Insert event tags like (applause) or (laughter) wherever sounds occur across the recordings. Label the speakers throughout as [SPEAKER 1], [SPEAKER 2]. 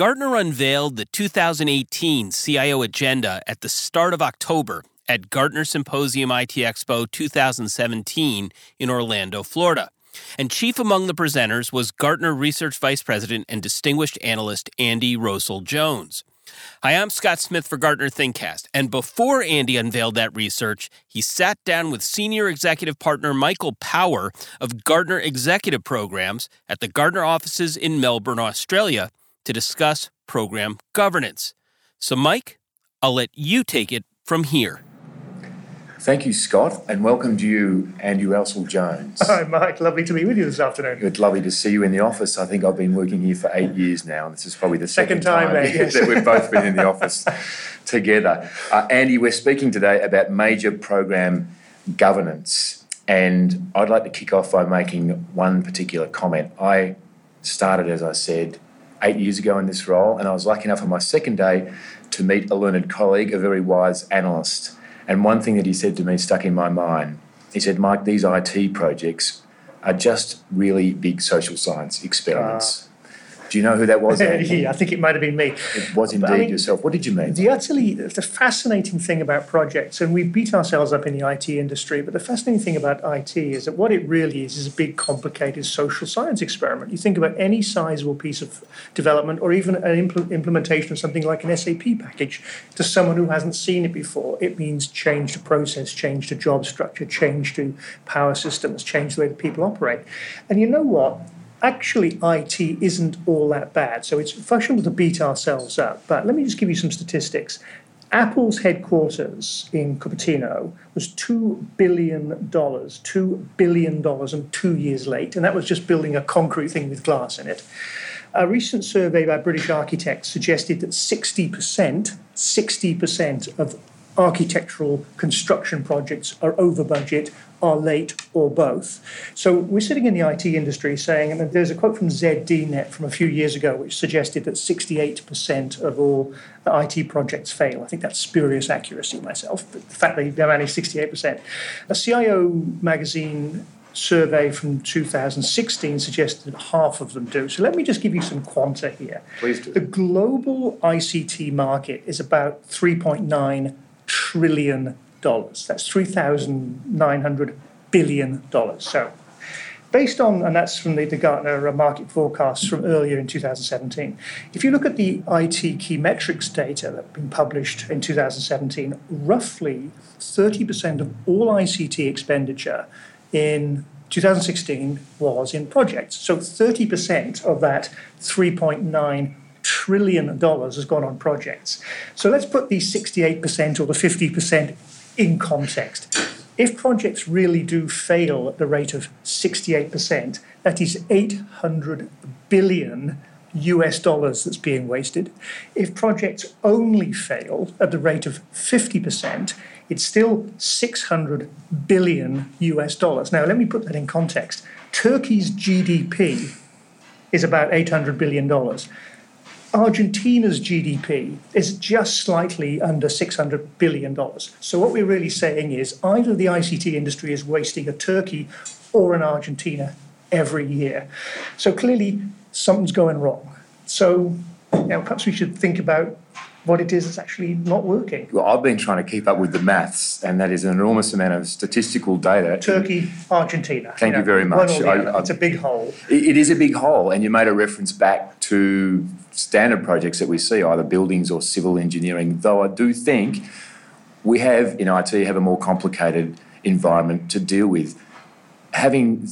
[SPEAKER 1] Gartner unveiled the 2018 CIO agenda at the start of October at Gartner Symposium IT Expo 2017 in Orlando, Florida. And chief among the presenters was Gartner Research Vice President and Distinguished Analyst Andy Rowsell-Jones. Hi, I'm Scott Smith for Gartner ThinkCast. And before Andy unveiled that research, he sat down with senior executive partner Michael Power of Gartner Executive Programs at the Gartner offices in Melbourne, Australia, to discuss program governance. So, Mike, I'll let you take it from here.
[SPEAKER 2] Thank you, Scott, and welcome to you, Andy Rowsell-Jones.
[SPEAKER 3] Hi, Mike. Lovely to be with you this afternoon.
[SPEAKER 2] It's lovely to see you in the office. I think I've been working here for eight years now, and this is probably the second,
[SPEAKER 3] second time,
[SPEAKER 2] time
[SPEAKER 3] yes. (laughs)
[SPEAKER 2] that we've both been in the office (laughs) together. Uh, Andy, we're speaking today about major program governance, and I'd like to kick off by making one particular comment. I started, as I said, eight years ago in this role, and I was lucky enough on my second day to meet a learned colleague, a very wise analyst and one thing that he said to me stuck in my mind. He said, Mike, these IT projects are just really big social science experiments. Ah. Do you know who that was? (laughs)
[SPEAKER 3] yeah, I think it might have been me.
[SPEAKER 2] It was indeed I mean, yourself. What did you mean?
[SPEAKER 3] The utterly the fascinating thing about projects, and we beat ourselves up in the IT industry, but the fascinating thing about IT is that what it really is is a big, complicated social science experiment. You think about any sizable piece of development, or even an impl- implementation of something like an SAP package, to someone who hasn't seen it before. It means change to process, change to job structure, change to power systems, change the way that people operate. And you know what? Actually IT isn't all that bad. So it's fashionable to beat ourselves up. But let me just give you some statistics. Apple's headquarters in Cupertino was $2 billion, $2 billion and two years late. And that was just building a concrete thing with glass in it. A recent survey by British architects suggested that 60%, 60% of architectural construction projects are over budget, are late, or both. So we're sitting in the IT industry saying, and there's a quote from ZDNet from a few years ago which suggested that 68% of all IT projects fail. I think that's spurious accuracy myself, but the fact that they're only 68%. A CIO magazine survey from 2016 suggested that half of them do. So let me just give you some quanta here.
[SPEAKER 2] Please do.
[SPEAKER 3] The global ICT market is about 3.9 trillion dollars. That's three thousand nine hundred billion dollars. So, based on, and that's from the, the Gartner uh, market forecasts from earlier in 2017. If you look at the IT key metrics data that been published in 2017, roughly 30% of all ICT expenditure in 2016 was in projects. So 30% of that 3.9 trillion dollars has gone on projects. So let's put the 68% or the 50% in context. If projects really do fail at the rate of 68%, that is 800 billion US dollars that's being wasted. If projects only fail at the rate of 50%, it's still 600 billion US dollars. Now, let me put that in context. Turkey's GDP is about 800 billion dollars. Argentina's GDP is just slightly under $600 billion. So, what we're really saying is either the ICT industry is wasting a Turkey or an Argentina every year. So, clearly, something's going wrong. So, you know, perhaps we should think about what it is that's actually not working.
[SPEAKER 2] Well, I've been trying to keep up with the maths, and that is an enormous amount of statistical data.
[SPEAKER 3] Turkey, Argentina.
[SPEAKER 2] Thank you, know, you very much.
[SPEAKER 3] I, I, it's a big hole.
[SPEAKER 2] It, it is a big hole, and you made a reference back to standard projects that we see, either buildings or civil engineering. Though I do think we have in IT have a more complicated environment to deal with. Having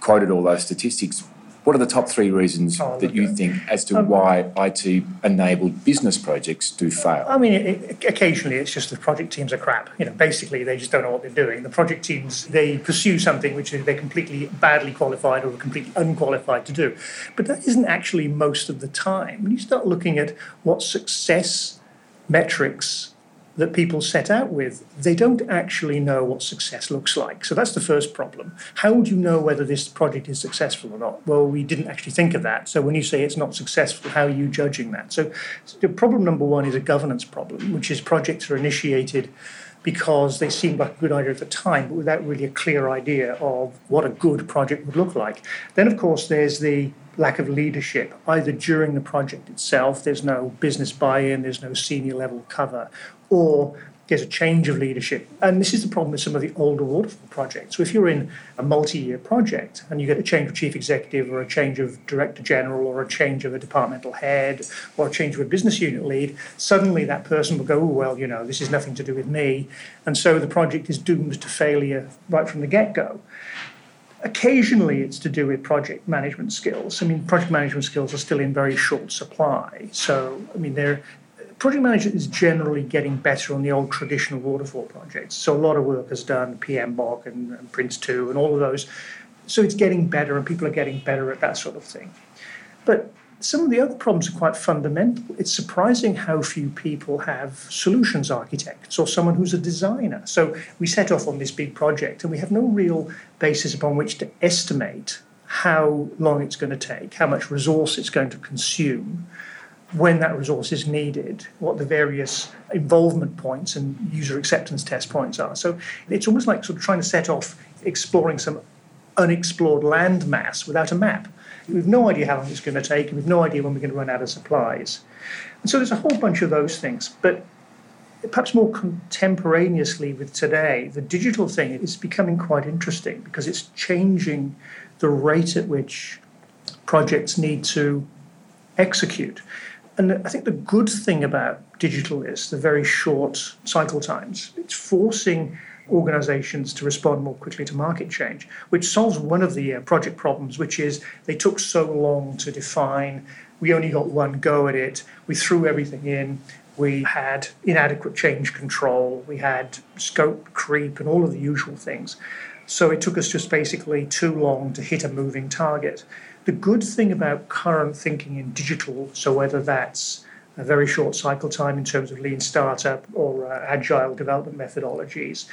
[SPEAKER 2] quoted all those statistics, what are the top three reasons oh, that you think as to um, why IT enabled business projects do fail?
[SPEAKER 3] I mean, it, occasionally it's just the project teams are crap. You know, basically they just don't know what they're doing. The project teams they pursue something which they're completely badly qualified or completely unqualified to do. But that isn't actually most of the time. When you start looking at what success metrics that people set out with, they don't actually know what success looks like. So that's the first problem. How would you know whether this project is successful or not? Well, we didn't actually think of that. So when you say it's not successful, how are you judging that? So, so problem number one is a governance problem, which is projects are initiated because they seemed like a good idea at the time, but without really a clear idea of what a good project would look like. Then, of course, there's the lack of leadership, either during the project itself, there's no business buy in, there's no senior level cover, or there's a change of leadership. And this is the problem with some of the older waterfall projects. So if you're in a multi year project and you get a change of chief executive or a change of director general or a change of a departmental head or a change of a business unit lead, suddenly that person will go, oh, well, you know, this is nothing to do with me. And so the project is doomed to failure right from the get go. Occasionally, it's to do with project management skills. I mean, project management skills are still in very short supply. So, I mean, they're project management is generally getting better on the old traditional waterfall projects. So a lot of work is done, PMBOK and, and Prince2 and all of those. So it's getting better and people are getting better at that sort of thing. But some of the other problems are quite fundamental. It's surprising how few people have solutions architects or someone who's a designer. So we set off on this big project and we have no real basis upon which to estimate how long it's going to take, how much resource it's going to consume when that resource is needed, what the various involvement points and user acceptance test points are. So it's almost like sort of trying to set off exploring some unexplored landmass without a map. We've no idea how long it's going to take, and we've no idea when we're going to run out of supplies. And so there's a whole bunch of those things. But perhaps more contemporaneously with today, the digital thing is becoming quite interesting because it's changing the rate at which projects need to execute. And I think the good thing about digital is the very short cycle times. It's forcing organizations to respond more quickly to market change, which solves one of the uh, project problems, which is they took so long to define. We only got one go at it. We threw everything in. We had inadequate change control. We had scope creep and all of the usual things. So it took us just basically too long to hit a moving target. The good thing about current thinking in digital, so whether that's a very short cycle time in terms of lean startup or uh, agile development methodologies,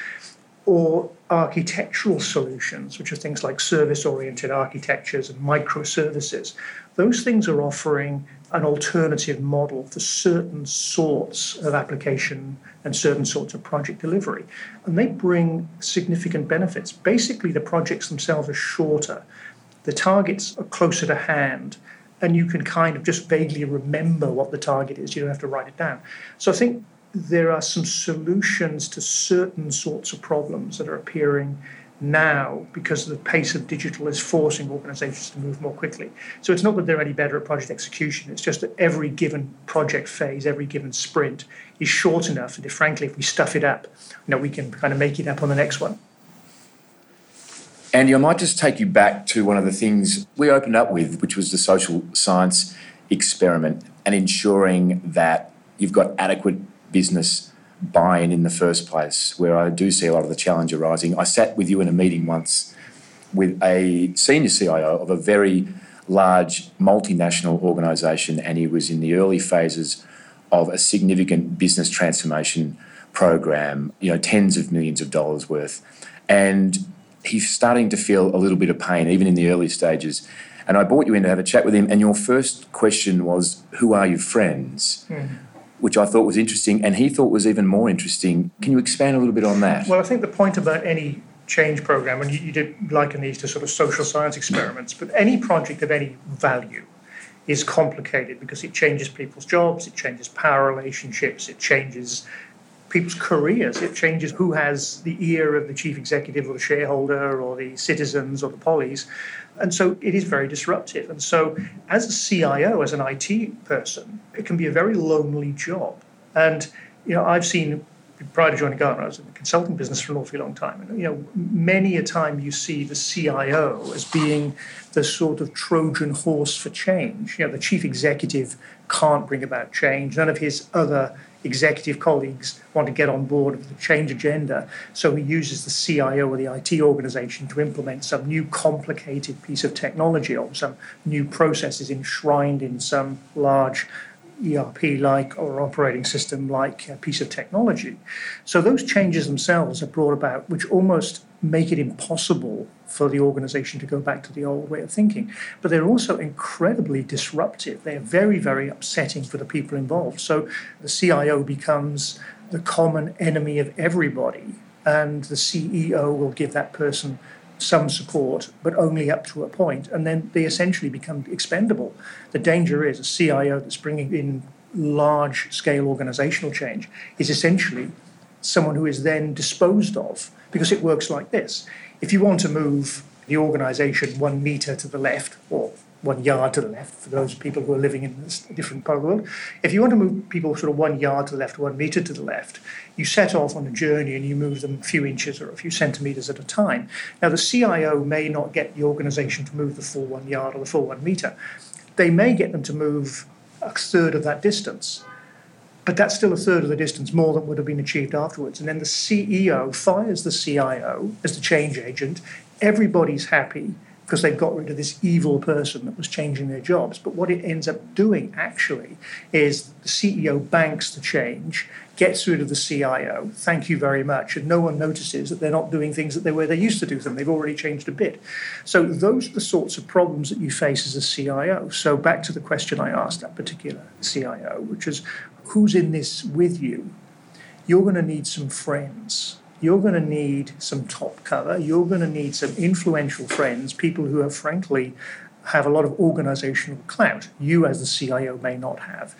[SPEAKER 3] or architectural solutions, which are things like service oriented architectures and microservices, those things are offering an alternative model for certain sorts of application and certain sorts of project delivery. And they bring significant benefits. Basically, the projects themselves are shorter the targets are closer to hand and you can kind of just vaguely remember what the target is. You don't have to write it down. So I think there are some solutions to certain sorts of problems that are appearing now because the pace of digital is forcing organizations to move more quickly. So it's not that they're any better at project execution, it's just that every given project phase, every given sprint is short enough. And if frankly, if we stuff it up, you know, we can kind of make it up on the next one.
[SPEAKER 2] Andy, I might just take you back to one of the things we opened up with, which was the social science experiment and ensuring that you've got adequate business buy in in the first place, where I do see a lot of the challenge arising. I sat with you in a meeting once with a senior CIO of a very large multinational organisation, and he was in the early phases of a significant business transformation program, you know, tens of millions of dollars worth. And he's starting to feel a little bit of pain, even in the early stages. And I brought you in to have a chat with him, and your first question was, Who are your friends? Mm. Which I thought was interesting, and he thought was even more interesting. Can you expand a little bit on that?
[SPEAKER 3] Well, I think the point about any change program, and you, you did liken these to sort of social science experiments, but any project of any value is complicated because it changes people's jobs, it changes power relationships, it changes people's careers. It changes who has the ear of the chief executive or the shareholder or the citizens or the pollies. And so it is very disruptive. And so, as a CIO, as an IT person, it can be a very lonely job. And, you know, I've seen prior to joining Gartner, I was in the consulting business for an awfully long time. And, you know, many a time you see the CIO as being the sort of Trojan horse for change. You know, the chief executive can't bring about change. None of his other executive colleagues want to get on board with the change agenda. So he uses the CIO or the IT organization to implement some new complicated piece of technology or some new processes enshrined in some large ERP like or operating system like piece of technology. So those changes themselves are brought about, which almost make it impossible for the organization to go back to the old way of thinking. But they're also incredibly disruptive. They're very, very upsetting for the people involved. So the CIO becomes the common enemy of everybody, and the CEO will give that person some support, but only up to a point, and then they essentially become expendable. The danger is a CIO that's bringing in large scale organizational change is essentially someone who is then disposed of because it works like this. If you want to move the organization one meter to the left or one yard to the left for those people who are living in a different part of the world. If you want to move people sort of one yard to the left, one meter to the left, you set off on a journey and you move them a few inches or a few centimeters at a time. Now, the CIO may not get the organization to move the full one yard or the full one meter. They may get them to move a third of that distance. But that's still a third of the distance more than would have been achieved afterwards. And then the CEO fires the CIO as the change agent. Everybody's happy because they've got rid of this evil person that was changing their jobs. But what it ends up doing actually is the CEO banks the change, gets rid of the CIO, thank you very much, and no one notices that they're not doing things that they were they used to do them. They've already changed a bit. So those are the sorts of problems that you face as a CIO. So back to the question I asked that particular CIO, which is who's in this with you? You're going to need some friends you're going to need some top cover. You're going to need some influential friends, people who frankly, have a lot of organizational clout. You, as the CIO, may not have.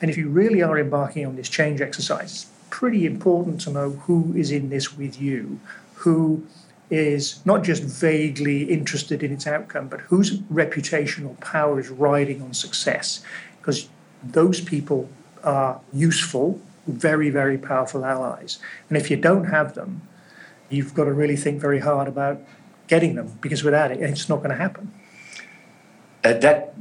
[SPEAKER 3] And if you really are embarking on this change exercise, it's pretty important to know who is in this with you, who is not just vaguely interested in its outcome, but whose reputational power is riding on success. Because those people are useful very, very powerful allies. And if you don't have them, you've got to really think very hard about getting them because without it, it's not going to happen.
[SPEAKER 2] Uh, that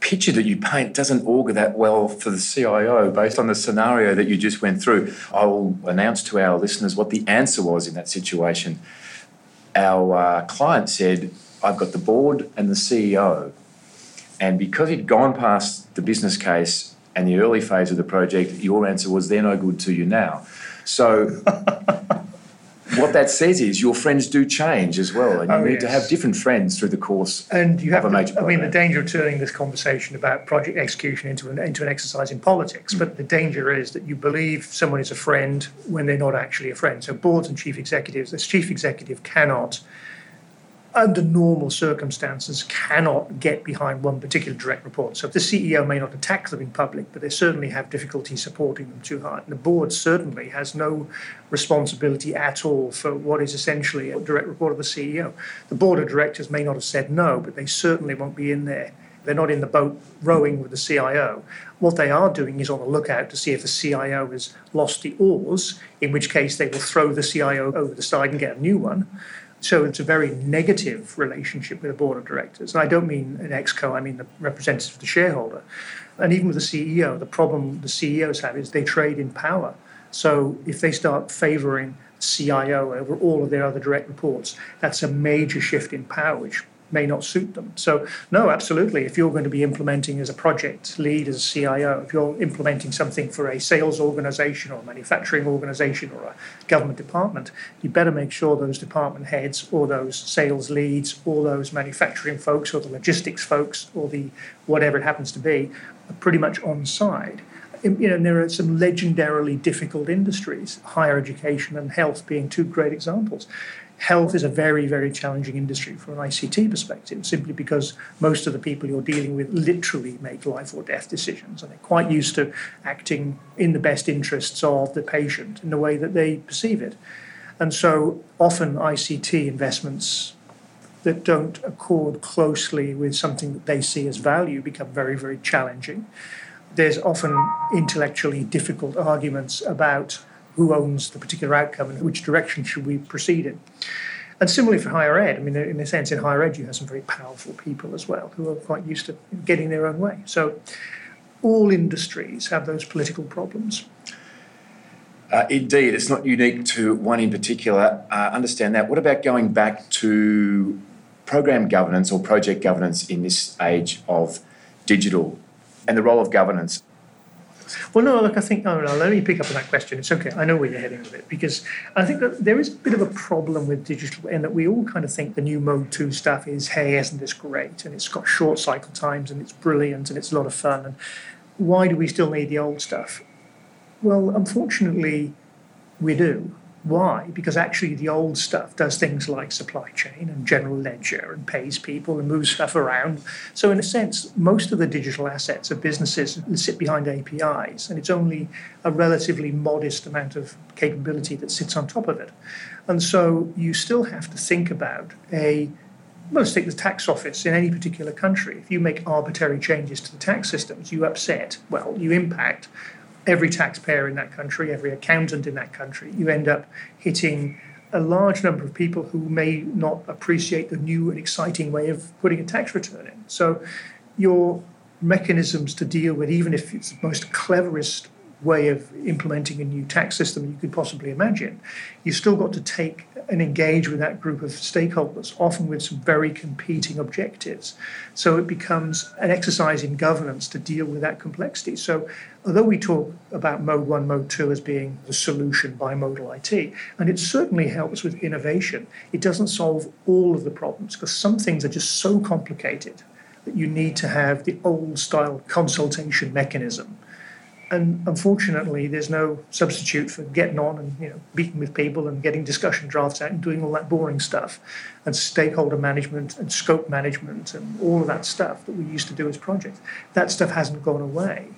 [SPEAKER 2] picture that you paint doesn't augur that well for the CIO based on the scenario that you just went through. I will announce to our listeners what the answer was in that situation. Our uh, client said, I've got the board and the CEO. And because he'd gone past the business case and the early phase of the project, your answer was they're no good to you now. So what that says is your friends do change as well, and you oh, need yes. to have different friends through the course
[SPEAKER 3] and you
[SPEAKER 2] have
[SPEAKER 3] of
[SPEAKER 2] a major.
[SPEAKER 3] To, I mean, the danger of turning this conversation about project execution into an into an exercise in politics, mm. but the danger is that you believe someone is a friend when they're not actually a friend. So boards and chief executives, this chief executive cannot under normal circumstances, cannot get behind one particular direct report. So the CEO may not attack them in public, but they certainly have difficulty supporting them too hard. And the board certainly has no responsibility at all for what is essentially a direct report of the CEO. The board of directors may not have said no, but they certainly won't be in there. They're not in the boat rowing with the CIO. What they are doing is on the lookout to see if the CIO has lost the oars, in which case they will throw the CIO over the side and get a new one. So it's a very negative relationship with the board of directors. And I don't mean an exco, I mean the representative of the shareholder. And even with the CEO, the problem the CEOs have is they trade in power. So if they start favoring CIO over all of their other direct reports, that's a major shift in power, which may not suit them. So, no, absolutely. If you're going to be implementing as a project lead, as a CIO, if you're implementing something for a sales organization or a manufacturing organization or a government department, you better make sure those department heads or those sales leads or those manufacturing folks or the logistics folks or the whatever it happens to be are pretty much on side. You know, there are some legendarily difficult industries, higher education and health being two great examples health is a very, very challenging industry from an ICT perspective, simply because most of the people you're dealing with literally make life or death decisions. And they're quite used to acting in the best interests of the patient in the way that they perceive it. And so often ICT investments that don't accord closely with something that they see as value become very, very challenging. There's often intellectually difficult arguments about who owns the particular outcome and which direction should we proceed in. And similarly for higher ed, I mean, in a sense, in higher ed, you have some very powerful people as well who are quite used to getting their own way. So all industries have those political problems.
[SPEAKER 2] Uh, indeed, it's not unique to one in particular. Uh, understand that. What about going back to program governance or project governance in this age of digital and the role of governance?
[SPEAKER 3] Well, no, look, I think, oh, no, no, let me pick up on that question. It's okay. I know where you're heading with it because I think that there is a bit of a problem with digital in that we all kind of think the new Mode 2 stuff is, hey, isn't this great? And it's got short cycle times and it's brilliant and it's a lot of fun. And why do we still need the old stuff? Well, unfortunately, we do. Why? Because actually, the old stuff does things like supply chain and general ledger and pays people and moves stuff around. So, in a sense, most of the digital assets of businesses sit behind APIs, and it's only a relatively modest amount of capability that sits on top of it. And so, you still have to think about a well, let's take the tax office in any particular country. If you make arbitrary changes to the tax systems, you upset, well, you impact every taxpayer in that country, every accountant in that country. You end up hitting a large number of people who may not appreciate the new and exciting way of putting a tax return in. So, your mechanisms to deal with, even if it's the most cleverest way of implementing a new tax system you could possibly imagine, you've still got to take and engage with that group of stakeholders, often with some very competing objectives. So it becomes an exercise in governance to deal with that complexity. So although we talk about mode one, mode two as being the solution bimodal IT, and it certainly helps with innovation, it doesn't solve all of the problems because some things are just so complicated that you need to have the old style consultation mechanism and unfortunately, there's no substitute for getting on and you know meeting with people and getting discussion drafts out and doing all that boring stuff, and stakeholder management and scope management and all of that stuff that we used to do as projects. That stuff hasn't gone away.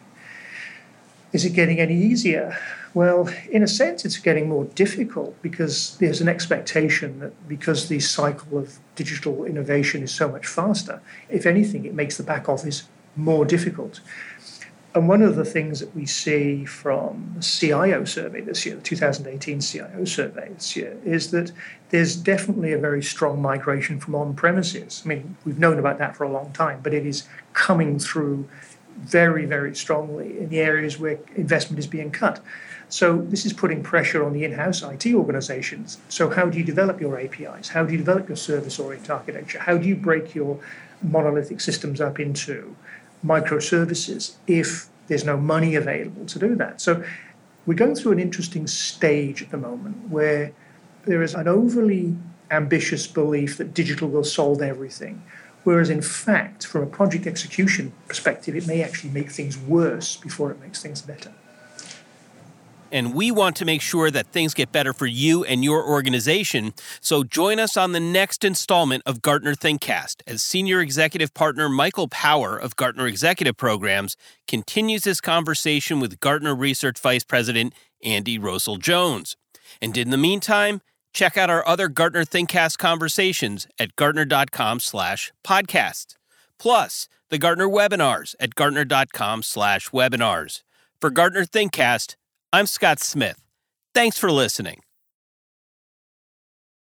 [SPEAKER 3] Is it getting any easier? Well, in a sense, it's getting more difficult because there's an expectation that because the cycle of digital innovation is so much faster, if anything, it makes the back office more difficult. And one of the things that we see from the CIO survey this year, the 2018 CIO survey this year, is that there's definitely a very strong migration from on premises. I mean, we've known about that for a long time, but it is coming through very, very strongly in the areas where investment is being cut. So this is putting pressure on the in-house IT organizations. So how do you develop your APIs? How do you develop your service-oriented architecture? How do you break your monolithic systems up into microservices if there's no money available to do that. So we're going through an interesting stage at the moment where there is an overly ambitious belief that digital will solve everything. Whereas, in fact, from a project execution perspective, it may actually make things worse before it makes things better
[SPEAKER 1] and we want to make sure that things get better for you and your organization. So join us on the next installment of Gartner ThinkCast as Senior Executive Partner Michael Power of Gartner Executive Programs continues his conversation with Gartner Research Vice President Andy Rowsell-Jones. And in the meantime, check out our other Gartner ThinkCast conversations at gartner.com slash podcast. Plus, the Gartner webinars at gartner.com slash webinars. For Gartner ThinkCast, I'm Scott Smith. Thanks for listening.